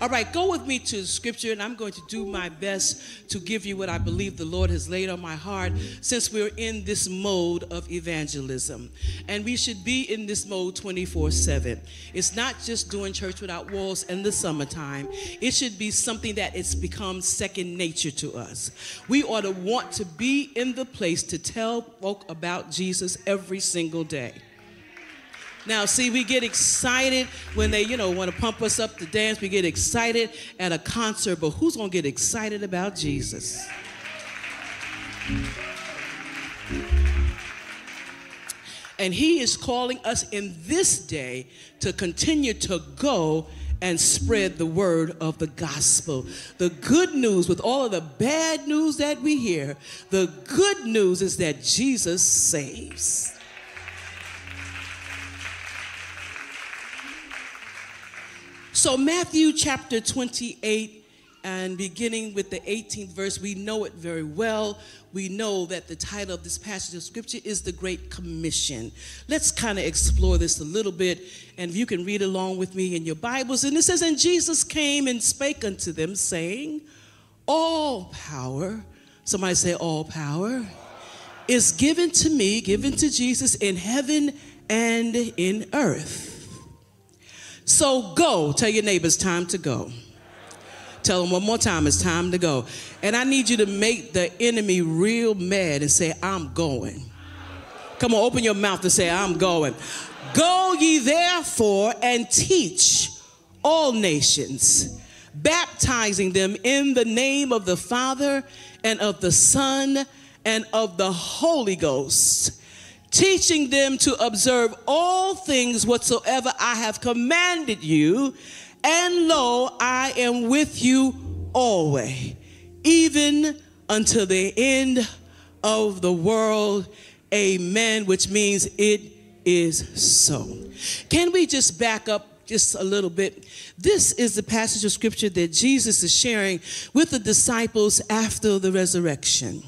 All right, go with me to scripture, and I'm going to do my best to give you what I believe the Lord has laid on my heart since we're in this mode of evangelism. And we should be in this mode 24 7. It's not just doing church without walls in the summertime, it should be something that it's become second nature to us. We ought to want to be in the place to tell folk about Jesus every single day. Now, see, we get excited when they, you know, want to pump us up to dance. We get excited at a concert, but who's going to get excited about Jesus? And he is calling us in this day to continue to go and spread the word of the gospel. The good news, with all of the bad news that we hear, the good news is that Jesus saves. So, Matthew chapter 28, and beginning with the 18th verse, we know it very well. We know that the title of this passage of scripture is the Great Commission. Let's kind of explore this a little bit, and if you can read along with me in your Bibles. And it says, And Jesus came and spake unto them, saying, All power, somebody say, All power, is given to me, given to Jesus in heaven and in earth. So go. Tell your neighbors, time to go. Tell them one more time, it's time to go. And I need you to make the enemy real mad and say, I'm going. Come on, open your mouth and say, I'm going. Go ye therefore and teach all nations, baptizing them in the name of the Father and of the Son and of the Holy Ghost teaching them to observe all things whatsoever I have commanded you. And lo, I am with you always, even until the end of the world. Amen, which means it is so. Can we just back up just a little bit? This is the passage of scripture that Jesus is sharing with the disciples after the resurrection.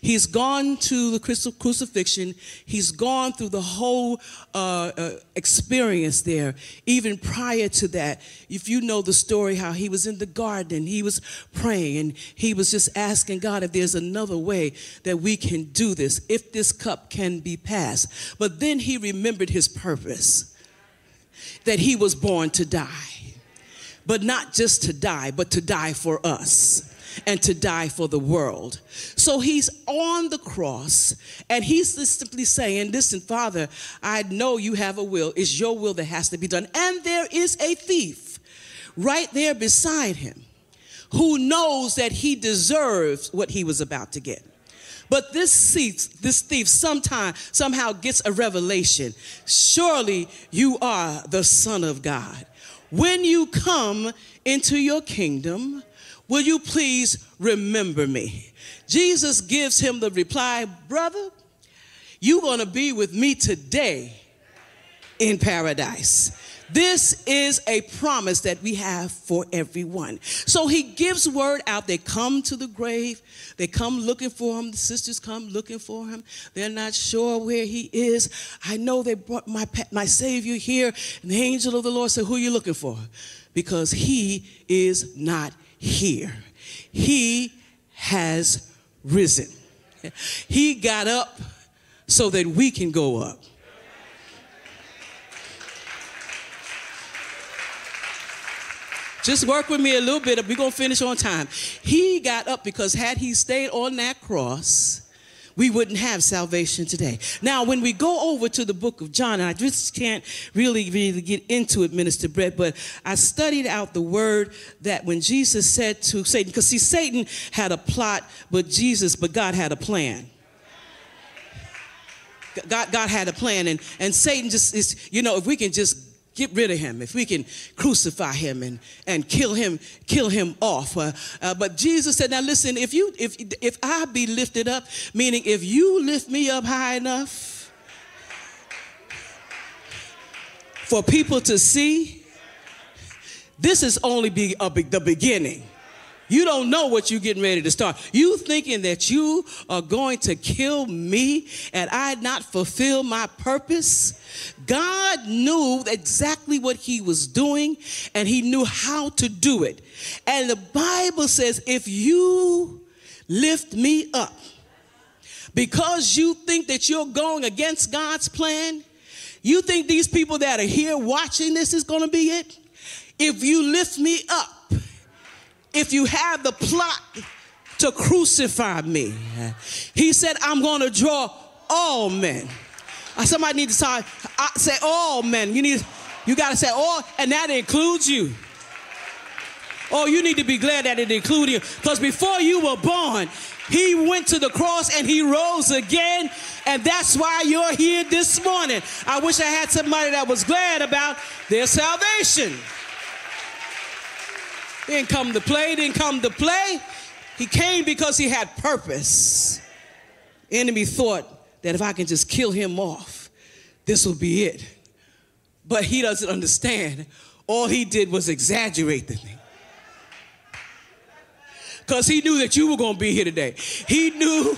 He's gone to the crucifixion. He's gone through the whole uh, uh, experience there. Even prior to that, if you know the story, how he was in the garden, he was praying, and he was just asking God if there's another way that we can do this, if this cup can be passed. But then he remembered his purpose that he was born to die. But not just to die, but to die for us and to die for the world. So he's on the cross and he's simply saying, Listen, Father, I know you have a will. It's your will that has to be done. And there is a thief right there beside him who knows that he deserves what he was about to get. But this thief, this thief sometime, somehow gets a revelation. Surely you are the Son of God. When you come into your kingdom, Will you please remember me? Jesus gives him the reply, Brother, you're going to be with me today in paradise. This is a promise that we have for everyone. So he gives word out. They come to the grave. They come looking for him. The sisters come looking for him. They're not sure where he is. I know they brought my, my Savior here. And the angel of the Lord said, Who are you looking for? Because he is not here. He has risen. He got up so that we can go up. Just work with me a little bit. We're going to finish on time. He got up because had he stayed on that cross, we wouldn't have salvation today. Now, when we go over to the book of John, and I just can't really, really get into it, Minister Brett, but I studied out the word that when Jesus said to Satan, because see, Satan had a plot, but Jesus, but God had a plan. God, God had a plan, and, and Satan just is, you know, if we can just get rid of him, if we can crucify him and, and kill him, kill him off. Uh, uh, but Jesus said, now listen, if you if if I be lifted up, meaning if you lift me up high enough for people to see, this is only be a, the beginning. You don't know what you're getting ready to start. You thinking that you are going to kill me and I not fulfill my purpose? God knew exactly what he was doing and he knew how to do it. And the Bible says, if you lift me up, because you think that you're going against God's plan, you think these people that are here watching this is going to be it? If you lift me up, if you have the plot to crucify me, he said, I'm going to draw all men. Uh, somebody needs to say, I say all men. You need, you got to say all, and that includes you. Oh, you need to be glad that it included you. Because before you were born, he went to the cross and he rose again. And that's why you're here this morning. I wish I had somebody that was glad about their salvation. Didn't come to play, didn't come to play. He came because he had purpose. Enemy thought that if I can just kill him off, this will be it. But he doesn't understand. All he did was exaggerate the thing. Because he knew that you were going to be here today. He knew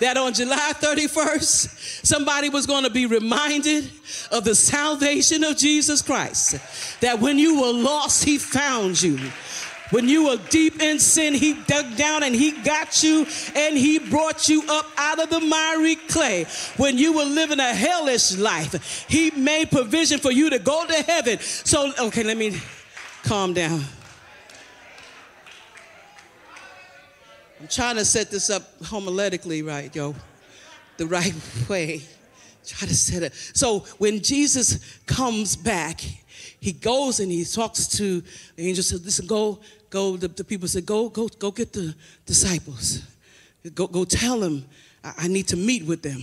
that on July 31st, somebody was going to be reminded of the salvation of Jesus Christ. That when you were lost, He found you. When you were deep in sin, He dug down and He got you and He brought you up out of the miry clay. When you were living a hellish life, He made provision for you to go to heaven. So, okay, let me calm down. I'm trying to set this up homiletically right, yo, the right way. Try to set it. So when Jesus comes back, he goes and he talks to the angel. Says, "Listen, go, go." The, the, people said, "Go, go, go get the disciples. Go, go tell them I, I need to meet with them.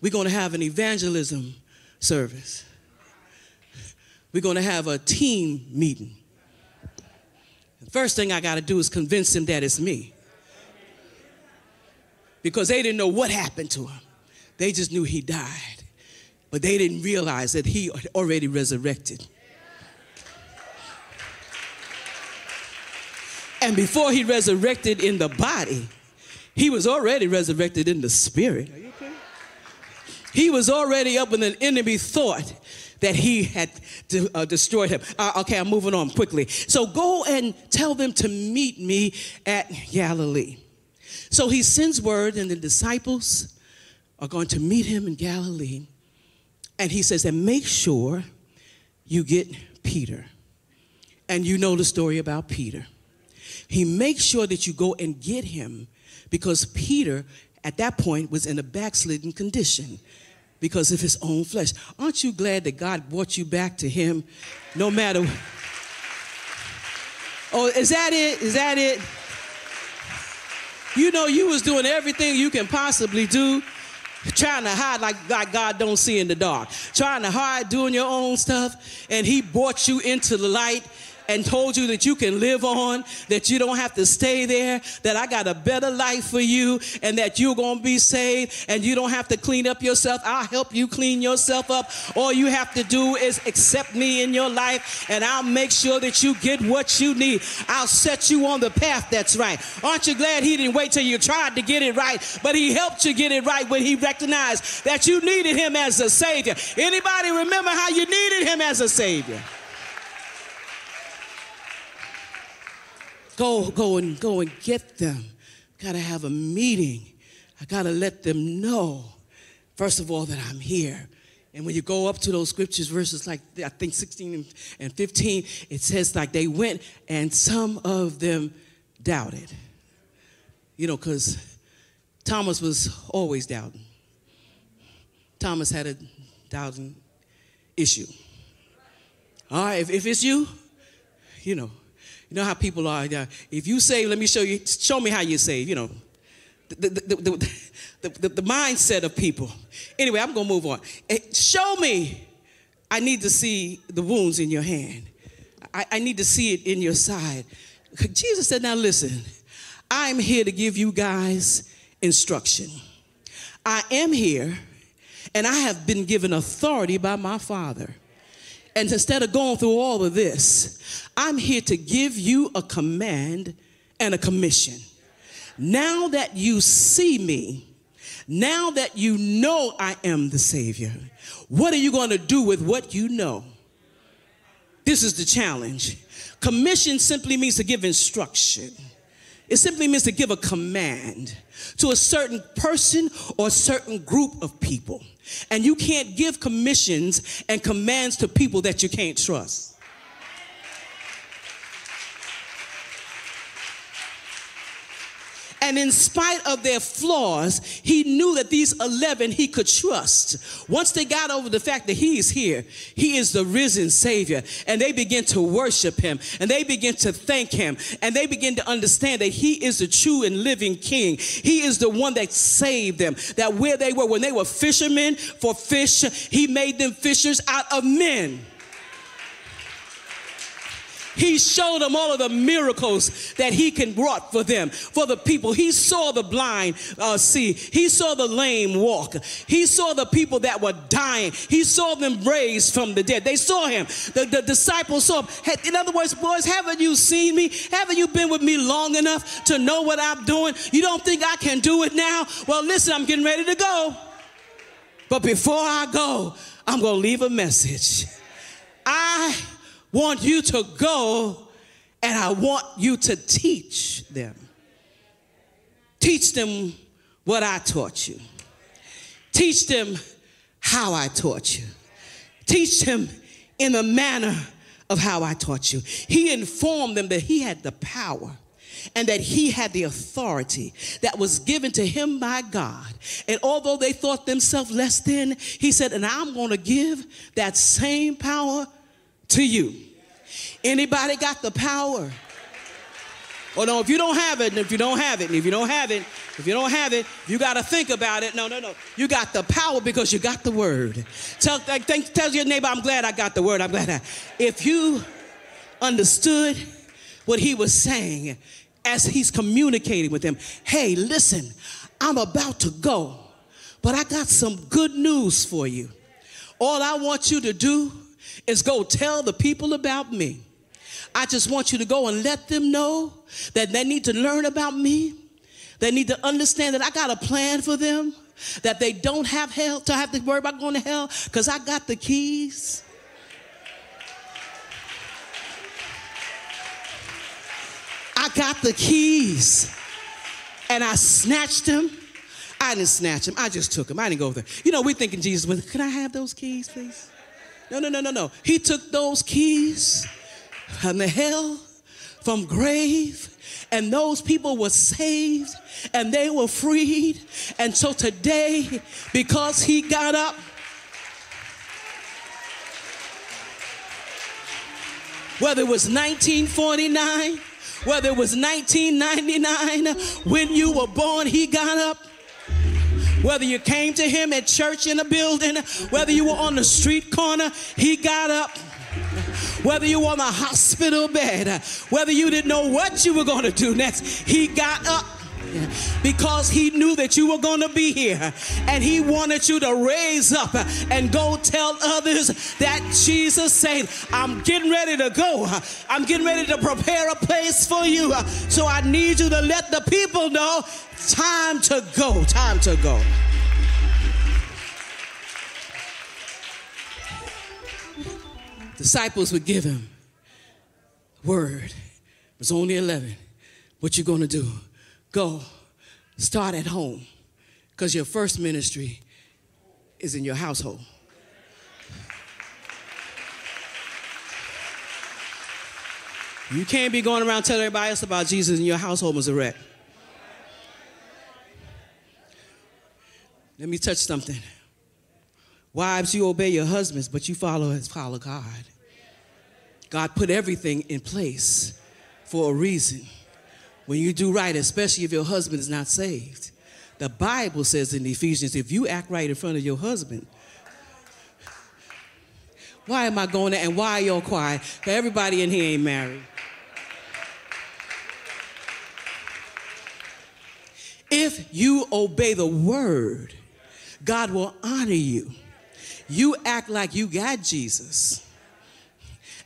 We're going to have an evangelism service. We're going to have a team meeting. The first thing I got to do is convince them that it's me because they didn't know what happened to him. They just knew he died, but they didn't realize that he already resurrected. And before he resurrected in the body, he was already resurrected in the spirit. He was already up when the enemy thought that he had de- uh, destroyed him. Uh, okay, I'm moving on quickly. So go and tell them to meet me at Galilee. So he sends word, and the disciples are going to meet him in Galilee. And he says, and make sure you get Peter. And you know the story about Peter. He makes sure that you go and get him because Peter, at that point, was in a backslidden condition because of his own flesh. Aren't you glad that God brought you back to him no matter? Oh, is that it? Is that it? You know, you was doing everything you can possibly do, trying to hide like, like God don't see in the dark, trying to hide doing your own stuff, and He brought you into the light and told you that you can live on, that you don't have to stay there, that I got a better life for you, and that you're going to be saved, and you don't have to clean up yourself. I'll help you clean yourself up. All you have to do is accept me in your life, and I'll make sure that you get what you need. I'll set you on the path that's right. Aren't you glad he didn't wait till you tried to get it right, but he helped you get it right when he recognized that you needed him as a savior. Anybody remember how you needed him as a savior? Go, go and go and get them. Gotta have a meeting. I gotta let them know, first of all, that I'm here. And when you go up to those scriptures, verses like I think 16 and 15, it says like they went and some of them doubted. You know, because Thomas was always doubting. Thomas had a doubting issue. All right, if, if it's you, you know, you know how people are. If you say, let me show you, show me how you save, you know. The, the, the, the, mindset of people. Anyway, I'm going to move on. Eh, show me. I need to see the wounds in your hand. I need to see it in your side. Jesus said, Now listen, I'm here to give you guys instruction. I am here, and I have been given authority by my Father. And instead of going through all of this, I'm here to give you a command and a commission. Now that you see me, now that you know I am the Savior, what are you going to do with what you know? This is the challenge. Commission simply means to give instruction. It simply means to give a command to a certain person or a certain group of people. And you can't give commissions and commands to people that you can't trust. And in spite of their flaws, he knew that these 11 he could trust. Once they got over the fact that he is here, he is the risen Savior, and they begin to worship him, and they begin to thank him, and they begin to understand that he is the true and living King. He is the one that saved them, that where they were, when they were fishermen for fish, he made them fishers out of men. He showed them all of the miracles that he can brought for them, for the people. He saw the blind uh, see. He saw the lame walk. He saw the people that were dying. He saw them raised from the dead. They saw him. The, the disciples saw him. In other words, boys, haven't you seen me? Haven't you been with me long enough to know what I'm doing? You don't think I can do it now? Well, listen, I'm getting ready to go. But before I go, I'm going to leave a message. I want you to go and I want you to teach them. Teach them what I taught you. Teach them how I taught you. Teach them in the manner of how I taught you. He informed them that he had the power and that he had the authority that was given to him by God. And although they thought themselves less than, he said, And I'm going to give that same power to you. Anybody got the power? Oh no, if you don't have it, and if you don't have it, and if you don't have it, if you don't have it, you got to think about it. No, no, no. You got the power because you got the word. Tell, think, tell your neighbor, I'm glad I got the word. I'm glad. I, if you understood what he was saying as he's communicating with them, hey, listen, I'm about to go, but I got some good news for you. All I want you to do is go tell the people about me. I just want you to go and let them know that they need to learn about me. They need to understand that I got a plan for them, that they don't have hell to have to worry about going to hell because I got the keys. I got the keys. And I snatched them. I didn't snatch them. I just took them. I didn't go there. You know, we're thinking Jesus was, can I have those keys, please? No, no, no, no, no. He took those keys from the hell, from grave, and those people were saved and they were freed. And so today, because he got up, whether it was 1949, whether it was 1999, when you were born, he got up. Whether you came to him at church in a building, whether you were on the street corner, he got up. Whether you were on a hospital bed, whether you didn't know what you were going to do next, he got up because he knew that you were going to be here and he wanted you to raise up and go tell others that Jesus said, I'm getting ready to go. I'm getting ready to prepare a place for you. So I need you to let the people know time to go, time to go. Disciples would give him word. It was only 11. What you going to do? Go. Start at home. Because your first ministry is in your household. You can't be going around telling everybody else about Jesus and your household was a wreck. Let me touch something. Wives, you obey your husbands, but you follow follow God. God put everything in place for a reason. When you do right, especially if your husband is not saved, the Bible says in Ephesians, if you act right in front of your husband, why am I going there and why are y'all quiet? Because everybody in here ain't married. If you obey the word, God will honor you. You act like you got Jesus.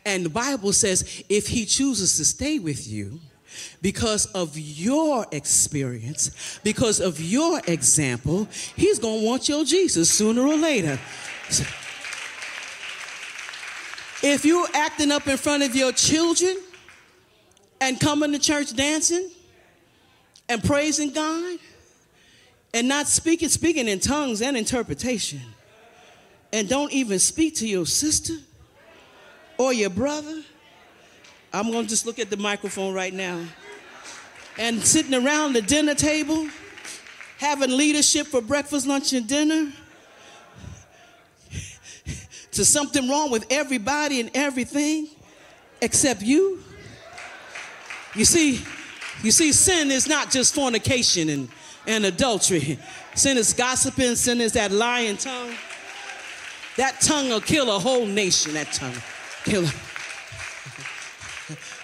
And the Bible says if he chooses to stay with you, because of your experience, because of your example, he's going to want your Jesus sooner or later. If you're acting up in front of your children and coming to church dancing and praising God and not speaking, speaking in tongues and interpretation, and don't even speak to your sister or your brother, I'm going to just look at the microphone right now. And sitting around the dinner table, having leadership for breakfast, lunch, and dinner, to something wrong with everybody and everything except you. You see, you see, sin is not just fornication and, and adultery. Sin is gossiping, sin is that lying tongue. That tongue will kill a whole nation, that tongue. Kill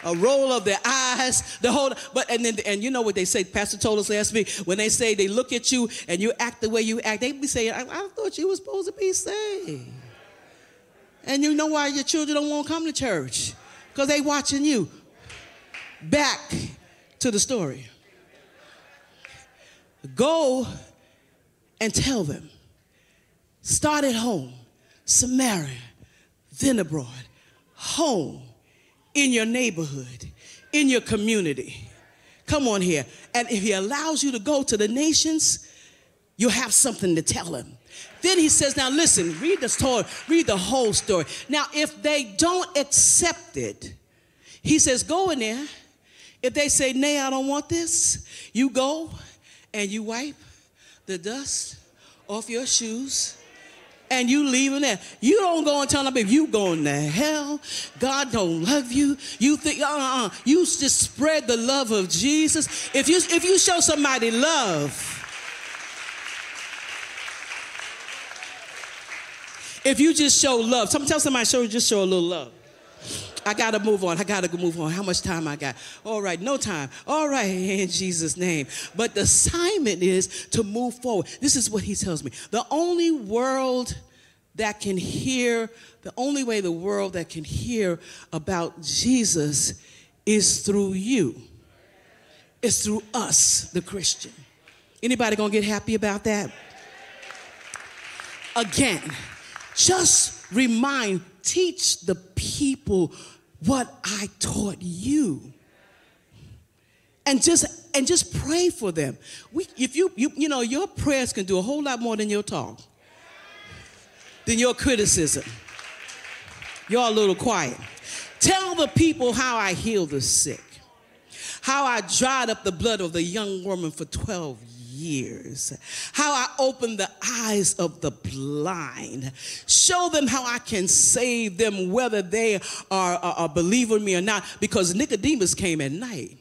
a roll of their eyes, the whole but and then and you know what they say, Pastor told us last week, when they say they look at you and you act the way you act, they be saying, I, I thought you were supposed to be saved. And you know why your children don't want to come to church? Because they watching you. Back to the story. Go and tell them. Start at home, Samaria, then abroad, home, in your neighborhood, in your community. Come on here. And if he allows you to go to the nations, you'll have something to tell him. Then he says, Now listen, read the story, read the whole story. Now, if they don't accept it, he says, Go in there. If they say, Nay, I don't want this, you go and you wipe the dust off your shoes and you leaving there. You don't go and tell them if you going to hell. God don't love you. You think uh-uh. You just spread the love of Jesus. If you if you show somebody love, If you just show love, tell somebody show just show a little love. I gotta move on. I gotta move on. How much time I got? All right, no time. All right, in Jesus' name. But the assignment is to move forward. This is what he tells me. The only world that can hear, the only way the world that can hear about Jesus is through you. It's through us, the Christian. Anybody gonna get happy about that? Again, just remind, teach the people what I taught you. And just and just pray for them. We, if you, you you know your prayers can do a whole lot more than your talk, than your criticism. You're a little quiet. Tell the people how I healed the sick, how I dried up the blood of the young woman for 12 years. Years, how I open the eyes of the blind. Show them how I can save them, whether they are, are, are believing me or not, because Nicodemus came at night.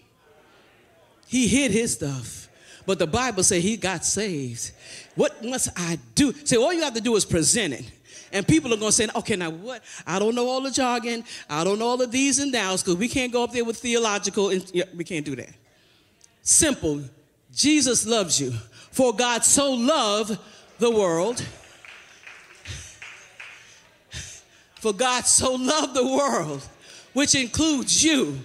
He hid his stuff. But the Bible said he got saved. What must I do? Say, all you have to do is present it. And people are going to say, okay, now what? I don't know all the jargon. I don't know all the these and thous because we can't go up there with theological. and we can't do that. Simple. Jesus loves you. For God so loved the world. For God so loved the world, which includes you,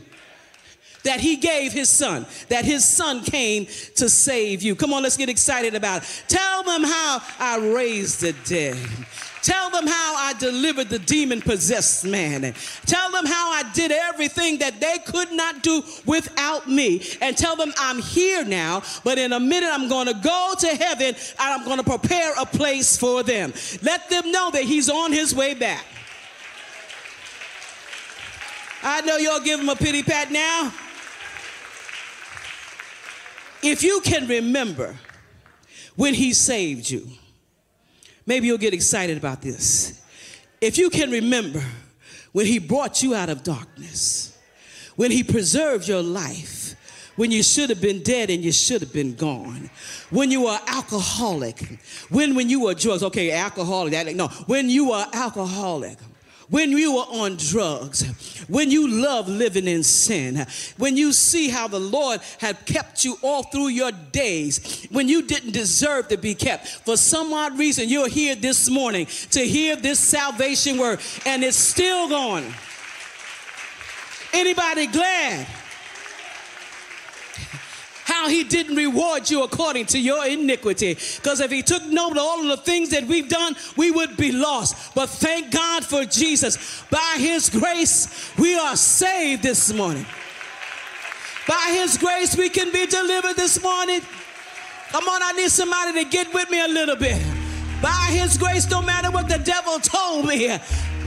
that he gave his son, that his son came to save you. Come on, let's get excited about it. Tell them how I raised the dead. Tell them how I delivered the demon possessed man. Tell them how I did everything that they could not do without me. And tell them I'm here now, but in a minute I'm going to go to heaven and I'm going to prepare a place for them. Let them know that he's on his way back. I know y'all give him a pity pat now. If you can remember when he saved you, Maybe you'll get excited about this. If you can remember when He brought you out of darkness, when He preserved your life, when you should have been dead and you should have been gone, when you were alcoholic, when when you were drugs, okay, alcoholic, that, no, when you were alcoholic, when you were on drugs, when you love living in sin, when you see how the Lord had kept you all through your days, when you didn't deserve to be kept. For some odd reason, you're here this morning to hear this salvation word, and it's still going. Anybody glad? How he didn't reward you according to your iniquity. Because if he took note of all of the things that we've done, we would be lost. But thank God for Jesus. By his grace, we are saved this morning. By his grace, we can be delivered this morning. Come on, I need somebody to get with me a little bit. By his grace, no matter what the devil told me,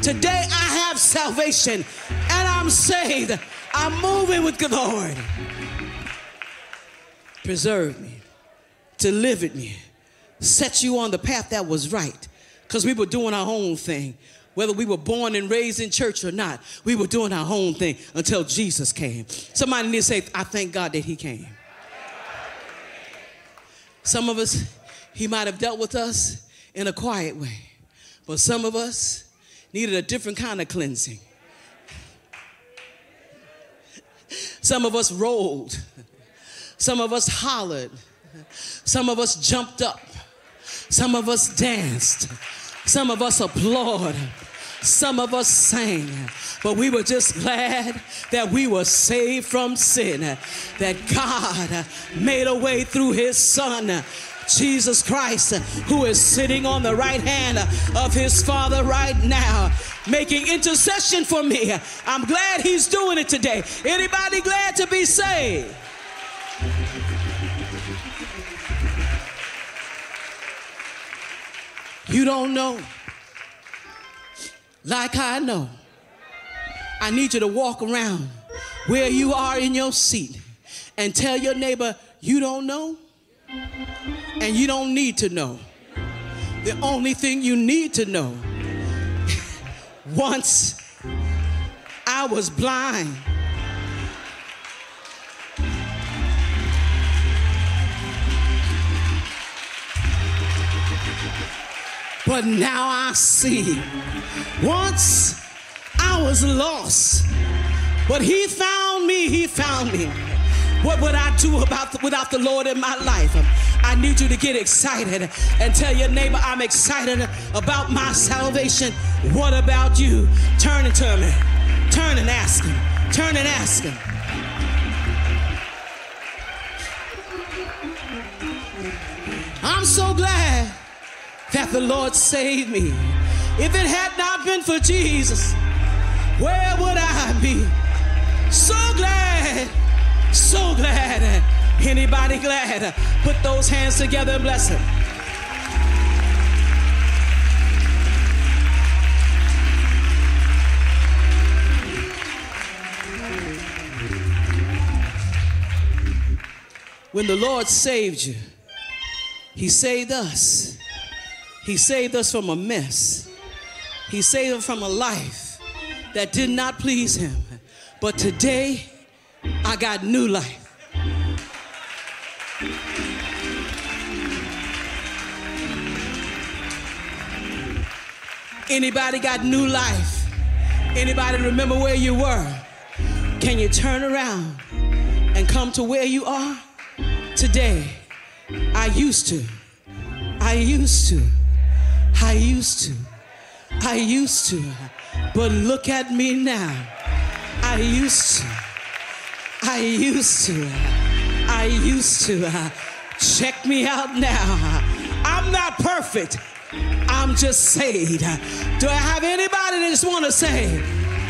today I have salvation and I'm saved. I'm moving with the Lord. Preserve me, delivered me, set you on the path that was right. Because we were doing our own thing. Whether we were born and raised in church or not, we were doing our own thing until Jesus came. Somebody need to say, I thank God that He came. Some of us, He might have dealt with us in a quiet way, but some of us needed a different kind of cleansing. Some of us rolled. Some of us hollered. Some of us jumped up. Some of us danced. Some of us applauded. Some of us sang. But we were just glad that we were saved from sin, that God made a way through his son. Jesus Christ, who is sitting on the right hand of his Father right now, making intercession for me. I'm glad he's doing it today. Anybody glad to be saved? You don't know. Like I know. I need you to walk around where you are in your seat and tell your neighbor, you don't know and you don't need to know. The only thing you need to know once I was blind. But now I see. Once I was lost, but He found me, He found me. What would I do about the, without the Lord in my life? I need you to get excited and tell your neighbor, I'm excited about my salvation. What about you? Turn and turn me. Turn and ask him. Turn and ask him. I'm so glad that the Lord saved me. If it had not been for Jesus, where would I be? So glad so glad. Anybody glad? Put those hands together and bless him. When the Lord saved you, He saved us. He saved us from a mess. He saved us from a life that did not please Him. But today, I got new life. Anybody got new life? Anybody remember where you were? Can you turn around and come to where you are today? I used to. I used to. I used to. I used to. But look at me now. I used to. I used to. I used to. Uh, check me out now. I'm not perfect. I'm just saved. Do I have anybody that just want to say,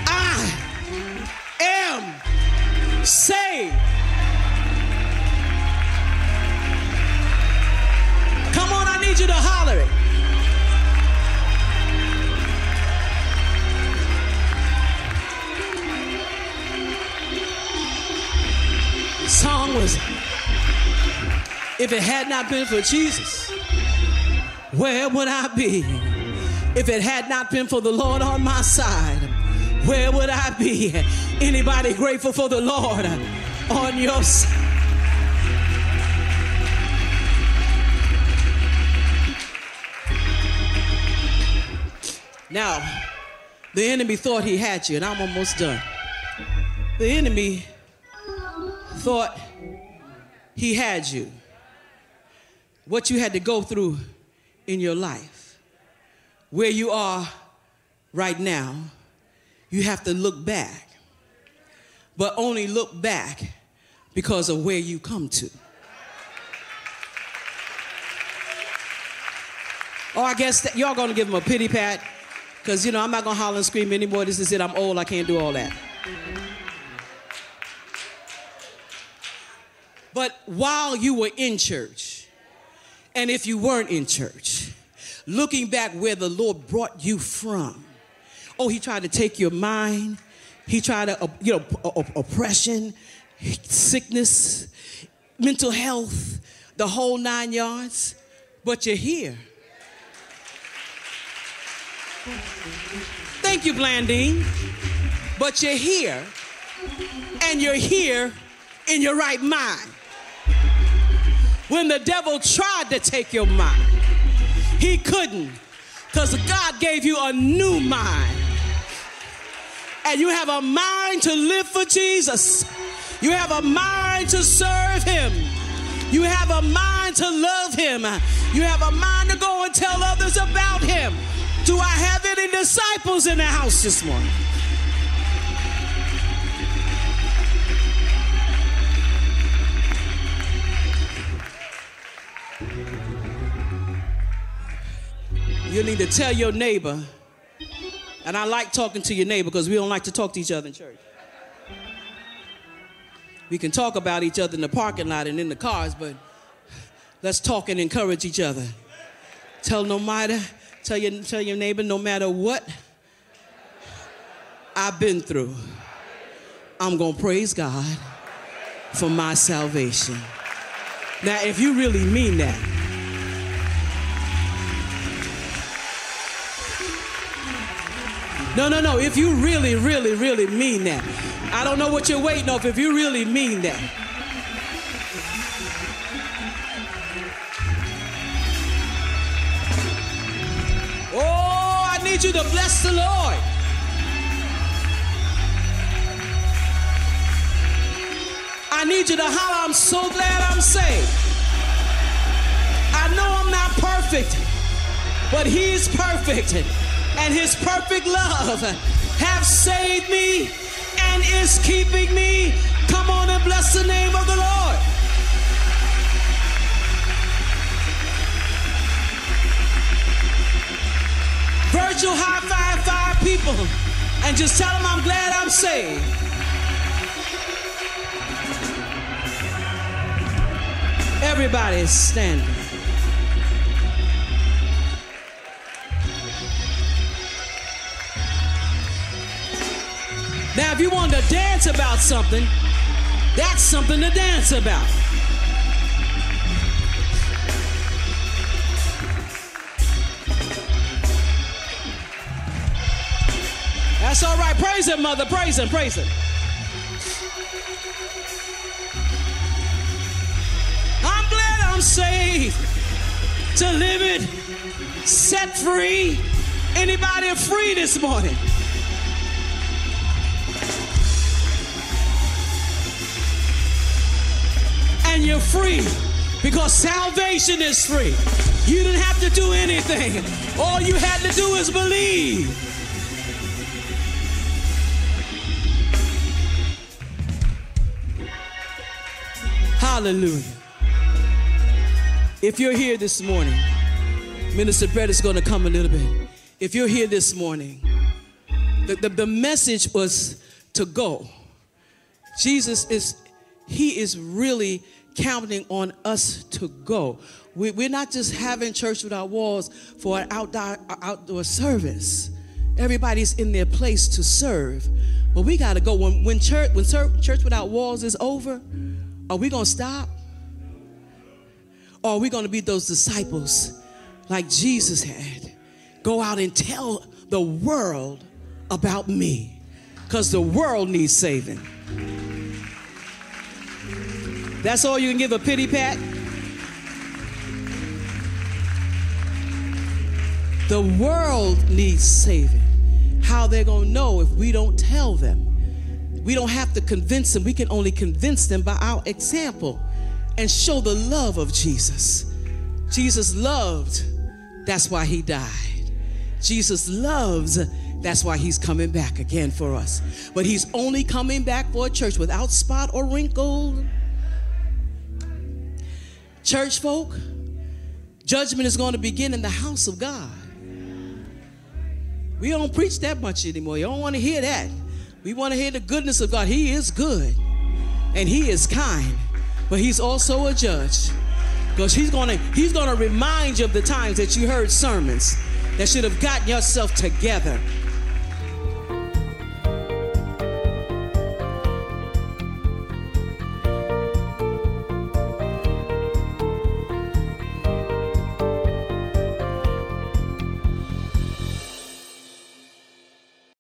I am saved? Come on, I need you to holler it. If it had not been for Jesus, where would I be? If it had not been for the Lord on my side, where would I be? Anybody grateful for the Lord on your side? Now, the enemy thought he had you, and I'm almost done. The enemy thought he had you, what you had to go through in your life, where you are right now, you have to look back, but only look back because of where you come to. Oh, I guess that y'all gonna give him a pity pat, because you know I'm not gonna holler and scream anymore. This is it. I'm old. I can't do all that. But while you were in church, and if you weren't in church, looking back where the Lord brought you from, oh, He tried to take your mind. He tried to, you know, oppression, sickness, mental health, the whole nine yards. But you're here. Thank you, Blandine. But you're here, and you're here in your right mind. When the devil tried to take your mind, he couldn't, because God gave you a new mind. And you have a mind to live for Jesus. You have a mind to serve him. You have a mind to love him. You have a mind to go and tell others about him. Do I have any disciples in the house this morning? You need to tell your neighbor, and I like talking to your neighbor because we don't like to talk to each other in church. We can talk about each other in the parking lot and in the cars, but let's talk and encourage each other. Tell no matter Tell your, tell your neighbor, no matter what I've been through, I'm going to praise God for my salvation. Now, if you really mean that, no, no, no, if you really, really, really mean that, I don't know what you're waiting on, if you really mean that. Oh, I need you to bless the Lord. I need you to holler, I'm so glad I'm saved. I know I'm not perfect, but He's perfect. And His perfect love have saved me and is keeping me. Come on and bless the name of the Lord. virtual high five five people and just tell them I'm glad I'm saved. Everybody is standing. Now, if you want to dance about something, that's something to dance about. That's all right. Praise him, mother. Praise him. Praise him. I'm glad I'm saved, delivered, set free. Anybody free this morning? And you're free because salvation is free. You didn't have to do anything. All you had to do is believe. Hallelujah. If you're here this morning, Minister Brett is going to come a little bit. If you're here this morning, the, the, the message was to go. Jesus is, he is really counting on us to go. We, are not just having church without walls for an outdoor, outdoor service. Everybody's in their place to serve. But we got to go. When, when, church, when church without walls is over, are we going to stop? Or are we going to be those disciples like Jesus had? Go out and tell the world about me because the world needs saving. That's all you can give a pity pat? The world needs saving. How they're going to know if we don't tell them? We don't have to convince them. We can only convince them by our example and show the love of Jesus. Jesus loved, that's why he died. Jesus loves, that's why he's coming back again for us. But he's only coming back for a church without spot or wrinkle. Church folk, Judgment is going to begin in the house of God. We don't preach that much anymore. You don't want to hear that. We want to hear the goodness of God. He is good and he is kind, but he's also a judge. Because he's gonna he's gonna remind you of the times that you heard sermons that should have gotten yourself together